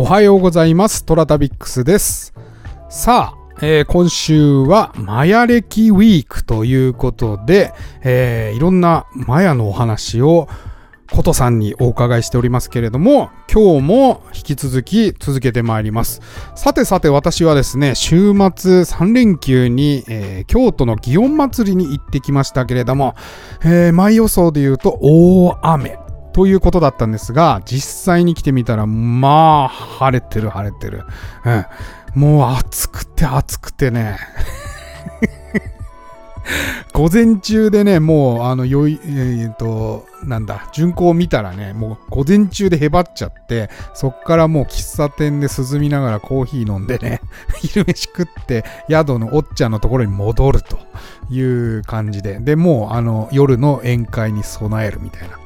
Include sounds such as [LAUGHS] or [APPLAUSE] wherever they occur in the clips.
おはようございます。トラタビックスです。さあ、えー今週はマヤ歴ウィークということで、えーいろんなマヤのお話をことさんにお伺いしておりますけれども、今日も引き続き続けてまいります。さてさて私はですね、週末3連休に、えー京都の祇園祭りに行ってきましたけれども、えー前予想で言うと大雨。ということだったんですが、実際に来てみたら、まあ、晴れてる晴れてる。うん。もう暑くて暑くてね。[LAUGHS] 午前中でね、もう、あの、よい、えー、と、なんだ、巡行を見たらね、もう午前中でへばっちゃって、そっからもう喫茶店で涼みながらコーヒー飲んでね、[LAUGHS] 昼飯食って、宿のおっちゃんのところに戻るという感じで、で、もう、あの、夜の宴会に備えるみたいな。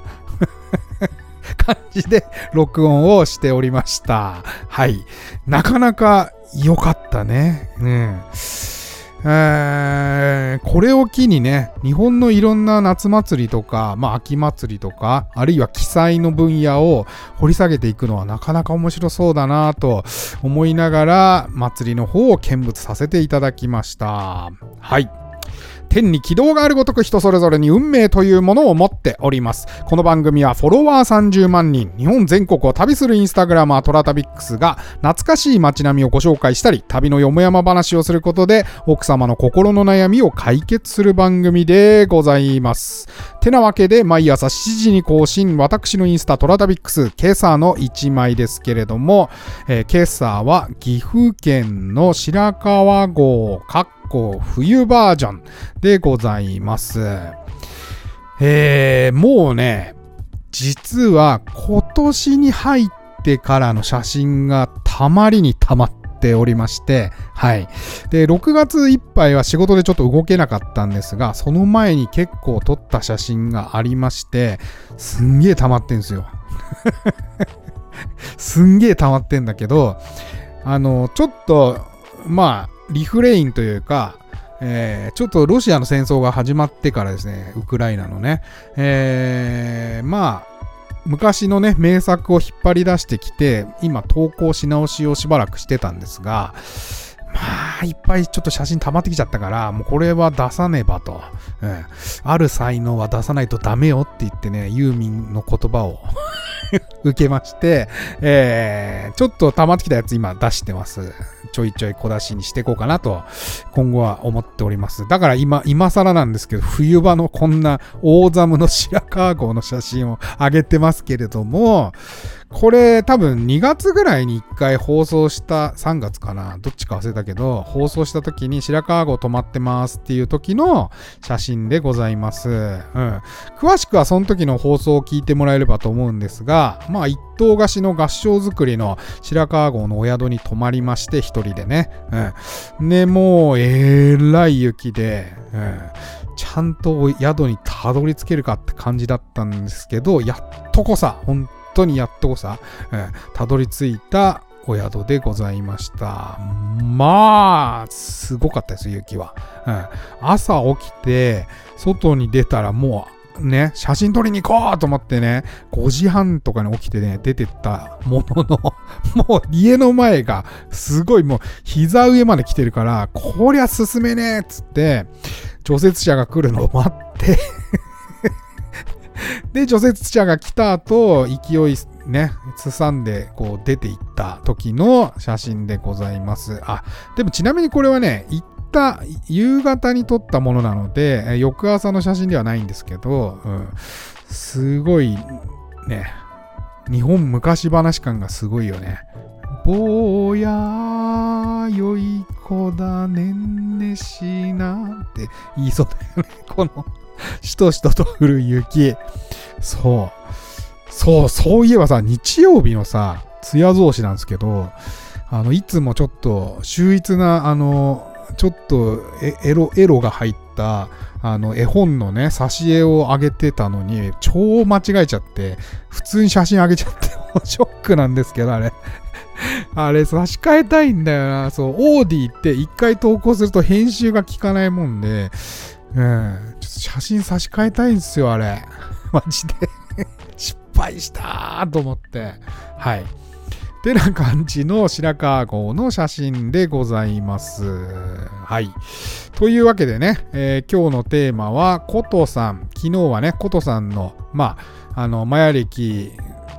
感じで録音をしておりました。はい。なかなか良かったね。うん。えーこれを機にね、日本のいろんな夏祭りとか、まあ秋祭りとか、あるいは記載の分野を掘り下げていくのはなかなか面白そうだなと思いながら、祭りの方を見物させていただきました。はい。天に軌道があるごとく人それぞれに運命というものを持っております。この番組はフォロワー30万人、日本全国を旅するインスタグラマートラタビックスが懐かしい街並みをご紹介したり、旅のよもやま話をすることで奥様の心の悩みを解決する番組でございます。てなわけで毎朝7時に更新、私のインスタトラタビックス、今朝の1枚ですけれども、えー今朝は岐阜県の白川郷、かっこ冬バージョンでございます。えー、もうね、実は今年に入ってからの写真がたまりにたまってておりまして、はい。で、6月いっぱいは仕事でちょっと動けなかったんですが、その前に結構撮った写真がありまして、すんげえ溜まってんすよ。[LAUGHS] すんげえ溜まってんだけど、あの、ちょっと、まあ、リフレインというか、えーちょっとロシアの戦争が始まってからですね、ウクライナのね、えーまあ、昔のね、名作を引っ張り出してきて、今投稿し直しをしばらくしてたんですが、まあ、いっぱいちょっと写真溜まってきちゃったから、もうこれは出さねばと。うんある才能は出さないとダメよって言ってね、ユーミンの言葉を [LAUGHS] 受けまして、えーちょっと溜まってきたやつ今出してます。ちょいちょい小出しにしていこうかなと、今後は思っております。だから今、今更なんですけど、冬場のこんな大ザムの白川郷の写真を上げてますけれども、これ多分2月ぐらいに1回放送した、3月かなどっちか忘れたけど、放送した時に白川郷止まってますっていう時の写真でございます。うん。詳しくはその時の放送を聞いてもらえればと思うんですが、まあ一棟貸しの合掌造りの白川郷のお宿に泊まりまして、一人でね。うん。で、もう、えらい雪で、うん。ちゃんと宿にたどり着けるかって感じだったんですけど、やっとこさ、本当にやっとこさ、うんたどり着いたお宿でございました。まあ、すごかったです、雪は。うん、朝起きて、外に出たらもう、ね、写真撮りに行こうと思ってね、5時半とかに起きてね、出てったものの、[LAUGHS] もう家の前がすごいもう膝上まで来てるから、こりゃ進めねえっつって、除雪車が来るのを待って、[LAUGHS] で、除雪車が来た後、勢いね、すさんでこう出ていった時の写真でございます。あ、でもちなみにこれはね、行った夕方に撮ったものなので、翌朝の写真ではないんですけど、うん、すごいね、日本昔話感がすごいよね。坊や良い子だねんねしなって言いそうだよね。このしとしとと降る雪。そう。そう、そういえばさ、日曜日のさ、通夜増しなんですけど、あの、いつもちょっと秀逸な、あの、ちょっとエエロ、エロが入った、あの、絵本のね、挿絵を上げてたのに、超間違えちゃって、普通に写真上げちゃって、[LAUGHS] ショックなんですけど、あれ。あれ、差し替えたいんだよな。そう、オーディって一回投稿すると編集が効かないもんで、うん、写真差し替えたいんですよ、あれ。[LAUGHS] マジで。失敗したと思って。はい。てな感じの白川郷の写真でございます。はい。というわけでね、えー今日のテーマは、ことさん。昨日はね、ことさんの、まあ、あの、マヤ歴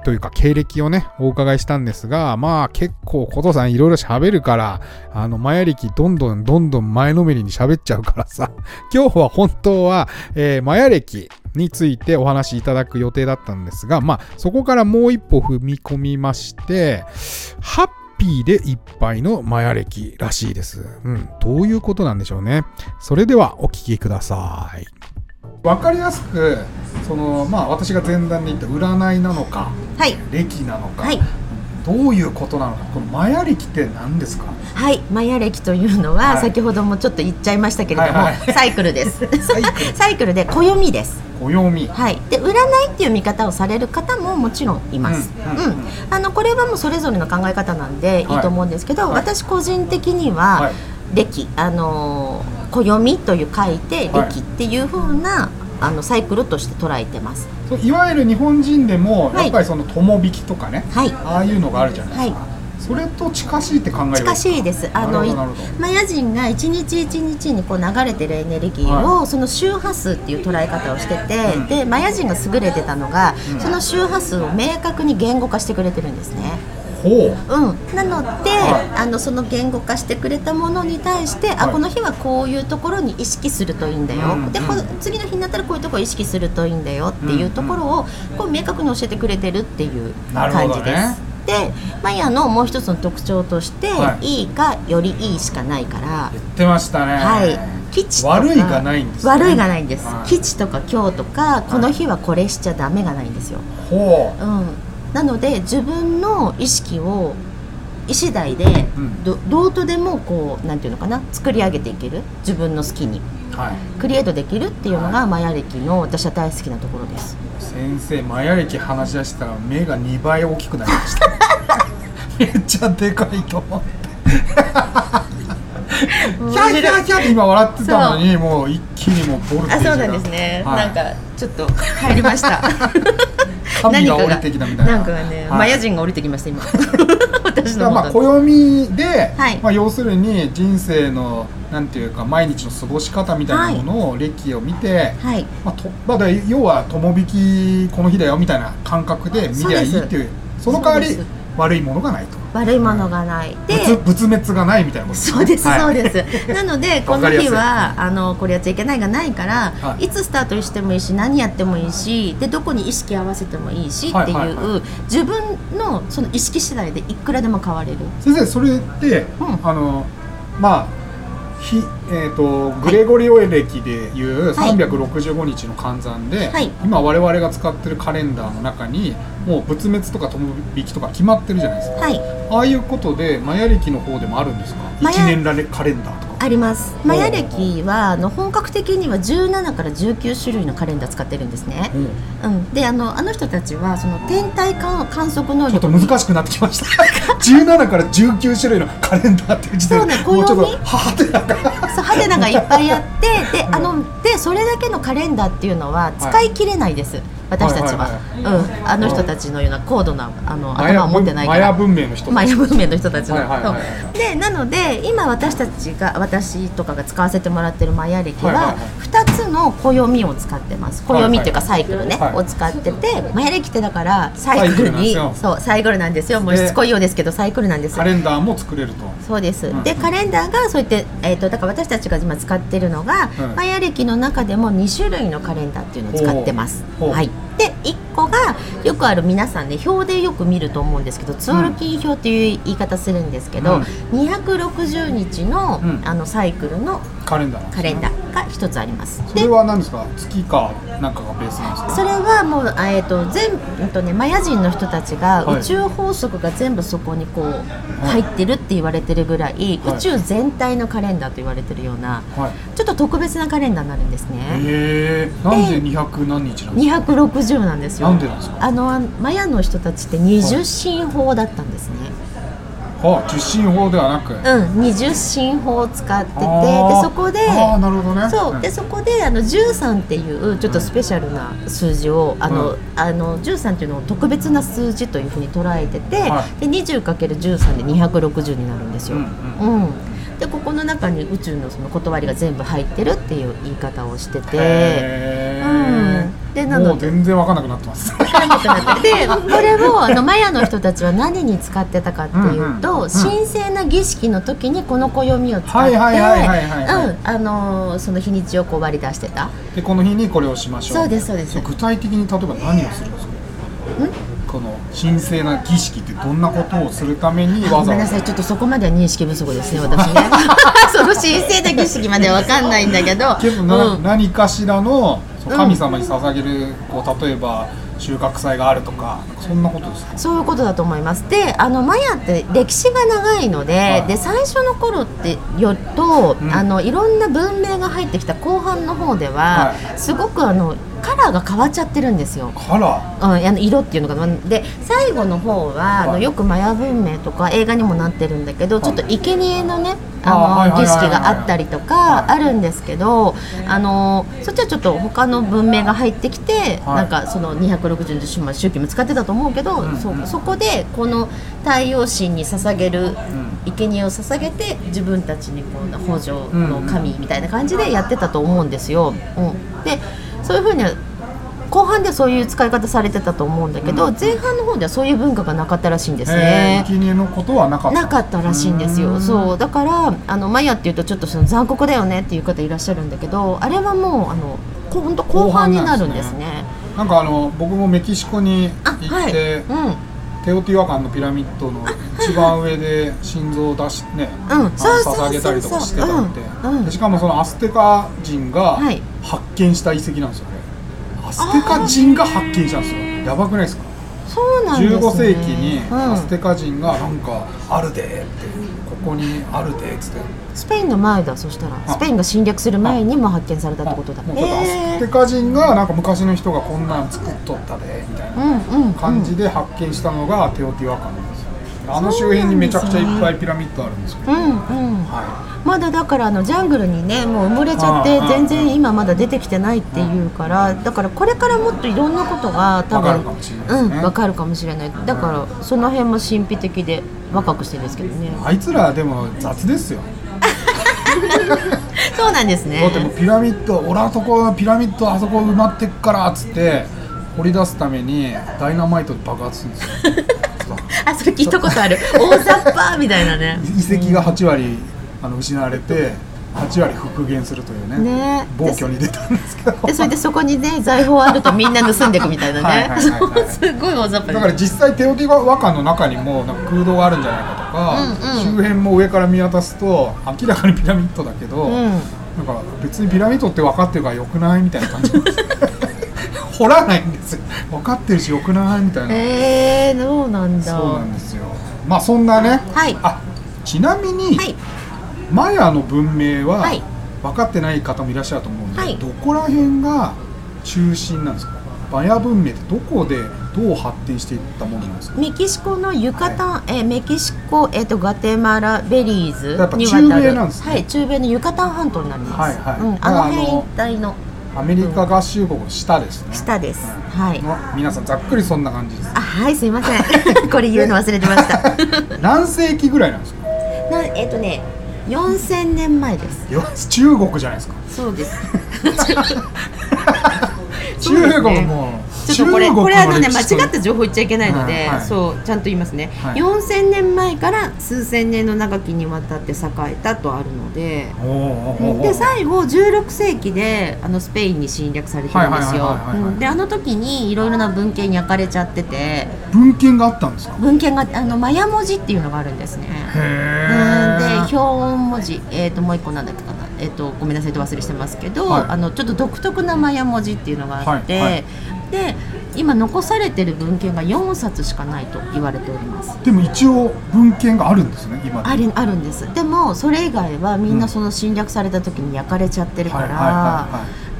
というか経歴をね、お伺いしたんですが、まあ結構ことさんいろいろ喋るから、あの、マヤ歴どんどんどんどん前のめりに喋っちゃうからさ、[LAUGHS] 今日は本当は、えーマヤ歴についてお話しいただく予定だったんですが、まあそこからもう一歩踏み込みまして、ハッピーでいっぱいのマヤ歴らしいです。うん、どういうことなんでしょうね。それではお聞きください。わかりやすく、その、まあ私が前段で言った占いなのか、はい。歴なのか、はい。どういうことなのかこのマヤ歴って何ですか？はい。マヤ歴というのは、はい。先ほどもちょっと言っちゃいましたけれども、はいはい。サイクルです。サイクル。[LAUGHS] で暦です。暦。はい、で占いっていう見方をされる方ももちろんいます、ううんん。あのこれはもうそれぞれの考え方なんでいいと思うんですけど、はい。私個人的には、はい暦あのー暦という書いてはい。暦っていう風な、あのサイクルとして捉えてます。いわゆる日本人でもはい。やっぱりその友引きとかね、はい。ああいうのがあるじゃないですか、はそれと近しいって考え近しいです。あのマヤ人が一日一日にこう流れてるエネルギーを、その周波数っていう捉え方をしてて、うん。でマヤ人が優れてたのが、うん。その周波数を明確に言語化してくれてるんですね。ほう。うん、なので、はい。あのその言語化してくれたものに対して、あはい。この日はこういうところに意識するといいんだよ、うん。でこ次の日になったらこういうところを意識するといいんだよっていうところを、こう明確に教えてくれてるっていう感じです。でマヤのもう一つの特徴として、はい。い、いかよりいいしかないから、言ってましたね。はい、基地悪いがないんですね。悪いがないんです、はい。基地とか今日とかこの日はこれしちゃダメがないんですよ。ほう。うん、なので自分の意識を意思代でうん。どどうとでもこうなんていうのかな作り上げていける。自分の好きに。はい。クリエイトできるっていうのがマヤ歴の私は大好きなところです。先生マヤ歴話し出したら目が2倍大きくなりました。[LAUGHS] めっちゃでかいと思って。キャーキャーキャーって今笑ってたのにもう一気にもうボルテーあジが。そうなんですね、はい。なんかちょっと入りました [LAUGHS] 神が降りてきたみたいな。なんかね、はい。マヤ人が降りてきました今。[LAUGHS] 私のまあ暦で、はい。まあ、要するに人生のなんていうか毎日の過ごし方みたいなものを歴を見て、はい。まあとまあ、だ要は友引きこの日だよみたいな感覚で見りゃいいっていうその代わり悪いものがないと悪いものがない。で仏仏滅がないみたいなことそうです、はい。そうです。[LAUGHS] なので、この日は、あの、これやっちゃいけないがないから、はい。い、つスタートしてもいいし、何やってもいいし、で、どこに意識合わせてもいいし、っていう、自分のその意識次第でいくらでも変われる。先生それって、うん。あのまあひえー、とグレゴリオ暦でいうはい。365日の換算で、はい。今我々が使ってるカレンダーの中にもう仏滅とか友引きとか決まってるじゃないですか。はい、ああいうことでマヤ暦の方でもあるんですか？一年ラレカレンダーとかあります。マヤ暦は、あの、本格的には17から19種類のカレンダー使ってるんですね。うん、で、あの、あの人たちは、その天体観観測能ちょっと力。難しくなってきました [LAUGHS] 17から19種類のカレンダーっていう時点そうねもうちょっと暦はてなんかそうハテナがいっぱいあってでうんあのでそれだけのカレンダーっていうのは使い切れないです、私たちは,、はいうん、あの人たちのような高度なあの頭を持ってないかマヤら。文明の人マヤ文明の人たちの、はいはいはいはい。そうでなので今私たちが私とかが使わせてもらってるマヤ暦ははいはいはい。2つの暦を使ってます。暦っていうかサイクルね、はいを使っててマヤ暦ってだからサイクルにサイクルなんですよそうサイクルなんですよ。もうしつこいようですけどサイクルなんですカレンダーも作れると。そうです、うん。でカレンダーがそうやって、えー、とだから私たちが今使ってるのが、うんマヤ暦の中でも2種類のカレンダーっていうのを使ってます。はい、で1個がよくある皆さんね表でよく見ると思うんですけどツールキン表っていう言い方するんですけど、うん。260日の,、うん。あのサイクルのカレンダー。ねカレンダーが1つあります。それは何ですか？月かなんかがベースなんですか？それはもう、あえー、と全うんとね、マヤ人の人たちがはい。宇宙法則が全部そこにこう入ってるって言われてるぐらい、はい。宇宙全体のカレンダーと言われてるようなはい。ちょっと特別なカレンダーになるんですね。へえなんで200何日なんですか？260なんですよ。なんでなんですか？あのマヤの人たちって二十進法だったんですね。はあ受信法ではなく。うん、二十進法を使っててでそこでああなるほどね。そう。でそこであの13っていうちょっとスペシャルな数字をあの、うん。あの13っていうのを特別な数字というふうに捉えてて、はで 20×13 で260になるんですよ。うんうんでここの中に宇宙のその断りが全部入ってるっていう言い方をしてて。へうんでーもうなの。で全然わかんなくなってます。わかんなくなってでこれを [LAUGHS] あのマヤの人たちは何に使ってたかっていうと、うんうんうん神聖な儀式の時にこの暦を使ってあのーその日にちをこう割り出してた。でこの日にこれをしましょう。そうですそうです。具体的に例えば何をするんですか？この神聖な儀式ってどんなことをするためにごわざわざ。めんなさいちょっとそこまでは認識不足ですね私ね。[LAUGHS] その神聖な儀式までは分かんないんだけど。うん。何かしらの神様に捧げる、こう例えば収穫祭があるとかそんなことですか？そういうことだと思います。であのマヤって歴史が長いので,、はい。で最初の頃ってよると、うん。あのいろんな文明が入ってきた後半の方では、はすごくあのカラーが変わっちゃってるんですよ。カラー？うん、あの色っていうのがで最後の方は、あのはいよくマヤ文明とか映画にもなってるんだけど、ちょっと生贄のねあの、儀式があったりとかはい。あるんですけど、あのそっちはちょっと他の文明が入ってきて、はい。なんかその260週宗教も使ってたと思うけど、うんそそこでこの太陽神に捧げるん。生贄を捧げて自分たちにこう北条の神みたいな感じでやってたと思うんですよ。うん、でそういうふうに後半ではそういう使い方されてたと思うんだけど、うん前半の方ではそういう文化がなかったらしいんですえねー。生贄のことはなかったなかったらしいんですよ。うそうだからあのマヤっていうとちょっとその残酷だよねっていう方いらっしゃるんだけど、あれはもうあのこ本当後半になるんですね。なんかあの僕もメキシコにあ行はい。って、うん。テオティワカンのピラミッドの一番上で心臓を出しね、うん。捧げたりとかしてたって、うん。うん。でしかもそのアステカ人がはい。発見した遺跡なんですよね、アステカ人が発見したんですよ。やばくないですか？そうなんですね。15世紀にうんアステカ人がなんかあるでってここにあるでっつってスペインの前だそしたらスペインが侵略する前にも発見されたってことだ。もアステカ人がなんか昔の人がこんなん作っとったでみたいな。感じで発見したのがテオティワカンなんですよあの周辺にめちゃくちゃいっぱいピラミッドあるんですけど、うんうん。はまだだからあのジャングルにねもう埋もれちゃって全然今まだ出てきてないっていうからだからこれからもっといろんなことが多分わかるかもしれないですね。うんわかるかもしれない。だからその辺も神秘的で若くしてるんですけどね。い、あいつらでも雑ですよ。[LAUGHS] そうなんですね。だってもうピラミッド俺あそこピラミッドあそこ埋まってっからっつって掘り出すためにダイナマイトで爆発するんですよ [LAUGHS] あそれ聞いたことある。大雑把みたいなね。遺跡が8割あの失われて8割復元するというねね。暴挙に出たんですけど。でそれでそこにね財宝あるとみんな盗んでいくみたいなね。はいすごい大雑把だから実際テオティワカンの中にもなんか空洞があるんじゃないかとか、うんうん。周辺も上から見渡すと明らかにピラミッドだけど、うん。なんか別にピラミッドって分かってるからよくないみたいな感じ掘らないんですよ。分かってるしよくないみたいな、えー、そうなんだ。そうなんですよ。まあそんなね、はい。あちなみに、はい。マヤの文明ははい。分かってない方もいらっしゃると思うんで、はい。どこら辺が中心なんですか？マヤ文明ってどこでどう発展していったものなんですか？メキシコのユカタン、えーメキシコ、えー、とガテマラベリーズやっぱに渡る中米なんですね。はい、中米のユカタン半島になります、はいはい。うん、あの辺一帯のアメリカ合衆国の下ですね。下です、はい。の皆さんざっくりそんな感じです。あはいすいません。[LAUGHS] これ言うの忘れてました。[LAUGHS] 何世紀ぐらいなんですか？なえっ、とね4000年前です。よ中国じゃないですか。そうです。[LAUGHS] 中国もちょっとこれこれあのね間違った情報言っちゃいけないので、はいはい。そうちゃんと言いますね、はい。4000年前から数千年の長きにわたって栄えたとあるのでで最後16世紀であのスペインに侵略されてるんですよ。であの時にいろいろな文献に焼かれちゃってて。文献があったんですか？文献があのマヤ文字っていうのがあるんですね。へうん。でえ標音文字、えー、ともう一個なんだっけかな、えー、とごめんなさいと忘れしてますけど、はい。あのちょっと独特なマヤ文字っていうのがあって、はいはい。で今残されてる文献が4冊しかないと言われております。でも一応文献があるんですね今であるあるんです。でもそれ以外はみんなその侵略された時に焼かれちゃってるから、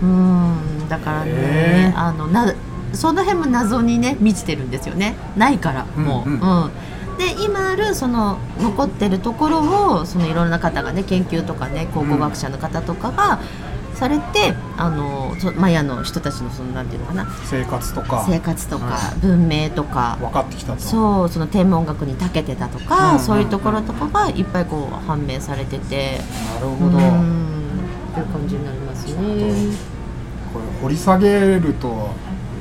うんだからへねー。あのなその辺も謎にね満ちてるんですよね。ないからもう、うん。うんで今あるその残ってるところをそのいろんな方がね研究とかね考古学者の方とかがされて、あのそマヤの人たちのそのなんていうのかな。生活とか。生活とかは文明とか。分かってきたと。そうその天文学に長けてたとか、うんそういうところとかがいっぱいこう判明されてて。なるほど、うん。っていう感じになりますね。これ掘り下げると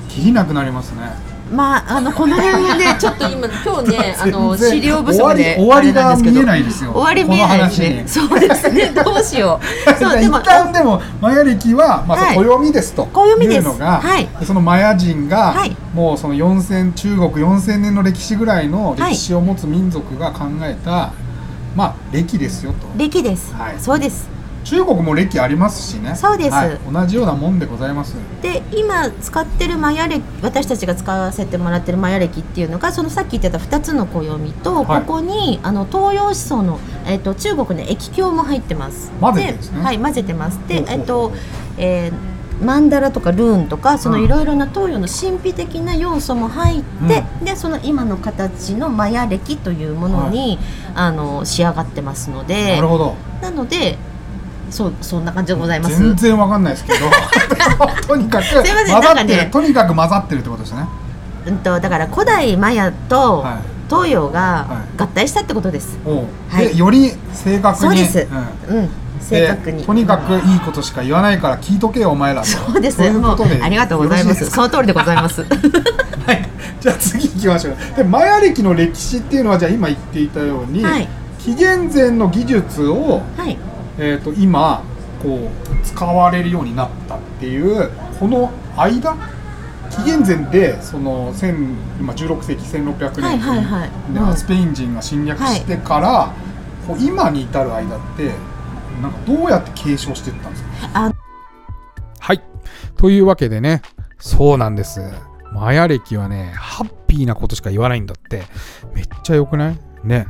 きりなくなりますねまああのこの辺はねちょっと今今日ね [LAUGHS] あの資料不足で終わりが見えないですよ。終わり見えないでそうですね。[LAUGHS] どうしよう。そうでも一旦でもマヤ歴は、まあ、はい。暦ですと。暦です。いうのが、はい。でそのマヤ人が、はい。もうその4000中国4000年の歴史ぐらいの歴史を持つ民族が考えた、まあ歴ですよと。歴です、はい。そうです中国も歴ありますしね。そうです。はい。同じようなもんでございます。で今使ってるマヤ歴私たちが使わせてもらってるマヤ歴っていうのがそのさっき言ってた2つの暦と、はい。ここにあの東洋思想の、えっと中国の液経も入ってます。混ぜてるんですね。はい混ぜてます。でえっとえーマンダラとかルーンとかそのうんいろいろな東洋の神秘的な要素も入って、でその今の形のマヤ歴というものに、あの仕上がってますので。なるほど。なのでそうそんな感じでございます。全然わかんないですけど。[LAUGHS] とにかく混ざってる、ねとにかく混ざってるってことですね。うんとだから古代マヤとはい。東洋がはい。合体したってことです。はい。でより正確に。そうです。うん。うん、正確に。でとにかくいいことしか言わないから聞いとけよお前らと。そうです。そういうことでありがとうございま。す。その通りでございます。[LAUGHS] はい。じゃあ次行きましょう。でマヤ歴の歴史っていうのはじゃあ今言っていたように、はい。紀元前の技術を、はい。えー、と今こう使われるようになったっていうこの間紀元前でその1000今16世紀1600年、はいスペイン人が侵略してから、こう今に至る間ってなんかどうやって継承していったんですか？あはい。というわけでねそうなんです。マヤ歴はねハッピーなことしか言わないんだって。めっちゃ良くない？ね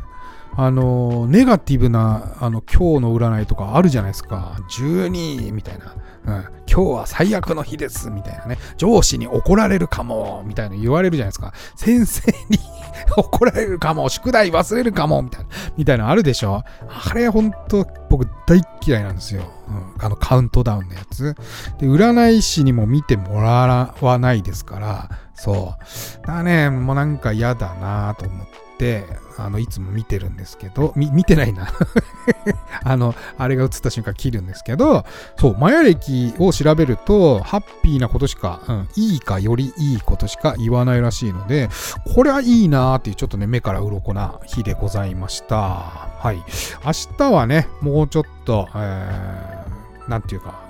あのネガティブなあの今日の占いとかあるじゃないですか。12みたいな、うん、今日は最悪の日ですみたいなね。上司に怒られるかもみたいな言われるじゃないですか。先生に [LAUGHS] 怒られるかも宿題忘れるかもみたいな。みたいなあるでしょ。あれ本当僕大嫌いなんですよ、うん、あのカウントダウンのやつ。で占い師にも見てもらわないですから。そう。だねもうなんか嫌だなと思って。あのいつも見てるんですけどみ見てないな。[LAUGHS] あのあれが映った瞬間切るんですけどそうマヤ歴を調べるとハッピーなことしか、うん、いいかよりいいことしか言わないらしいのでこれはいいなーっていうちょっとね目から鱗な日でございました。はい。明日はねもうちょっと、えー、なんていうか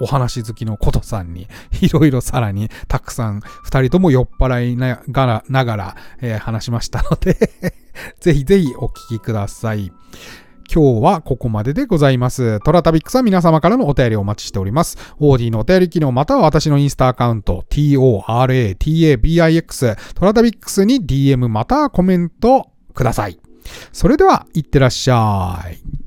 お話好きのことさんに、[LAUGHS] いろいろさらにたくさん、二人とも酔っ払いながら、ながら、えー話しましたので、[LAUGHS] ぜひぜひお聞きください。今日はここまででございます。トラタビックスは皆様からのお便りをお待ちしております。OD のお便り機能または私のインスタアカウント TORATABIX トラタビックスに DM またはコメントください。それでは、いってらっしゃい。